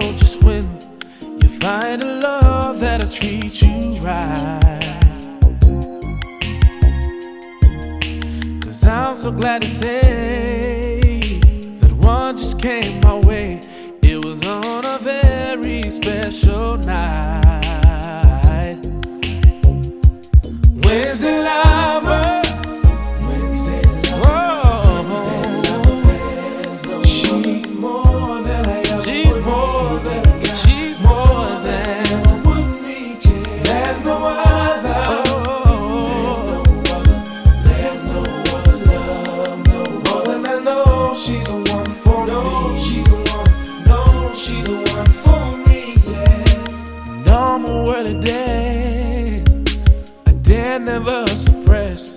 know just when you find a love that'll treat you right. Cause I'm so glad to say that one just came my way. It was on a very special night. Wednesday. Never suppress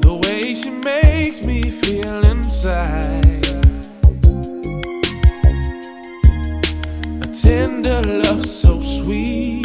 the way she makes me feel inside. A tender love so sweet,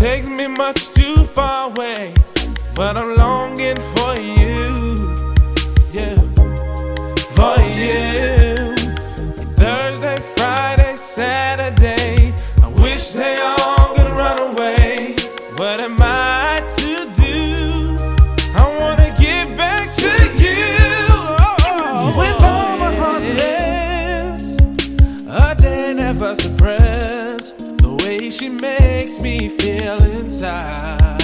takes me much too far away, but I'm longing for you, yeah, for you. Thursday, Friday, Saturday, I wish they all could run away. What am I to do? I wanna get back to you. With all my heartless, a day never suppressed. Way she makes me feel inside.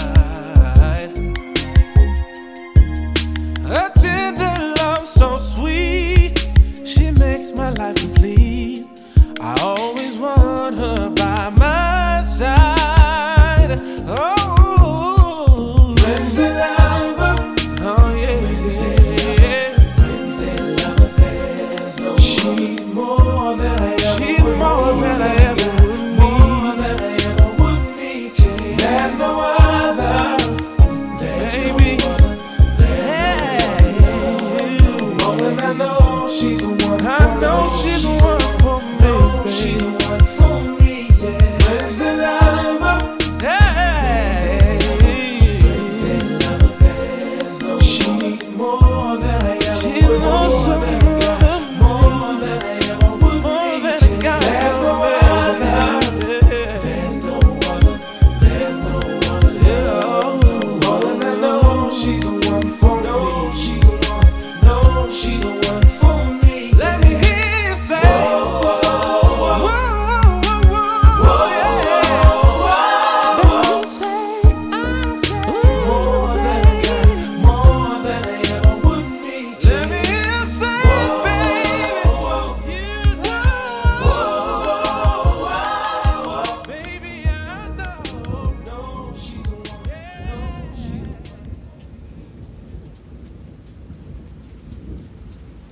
I know she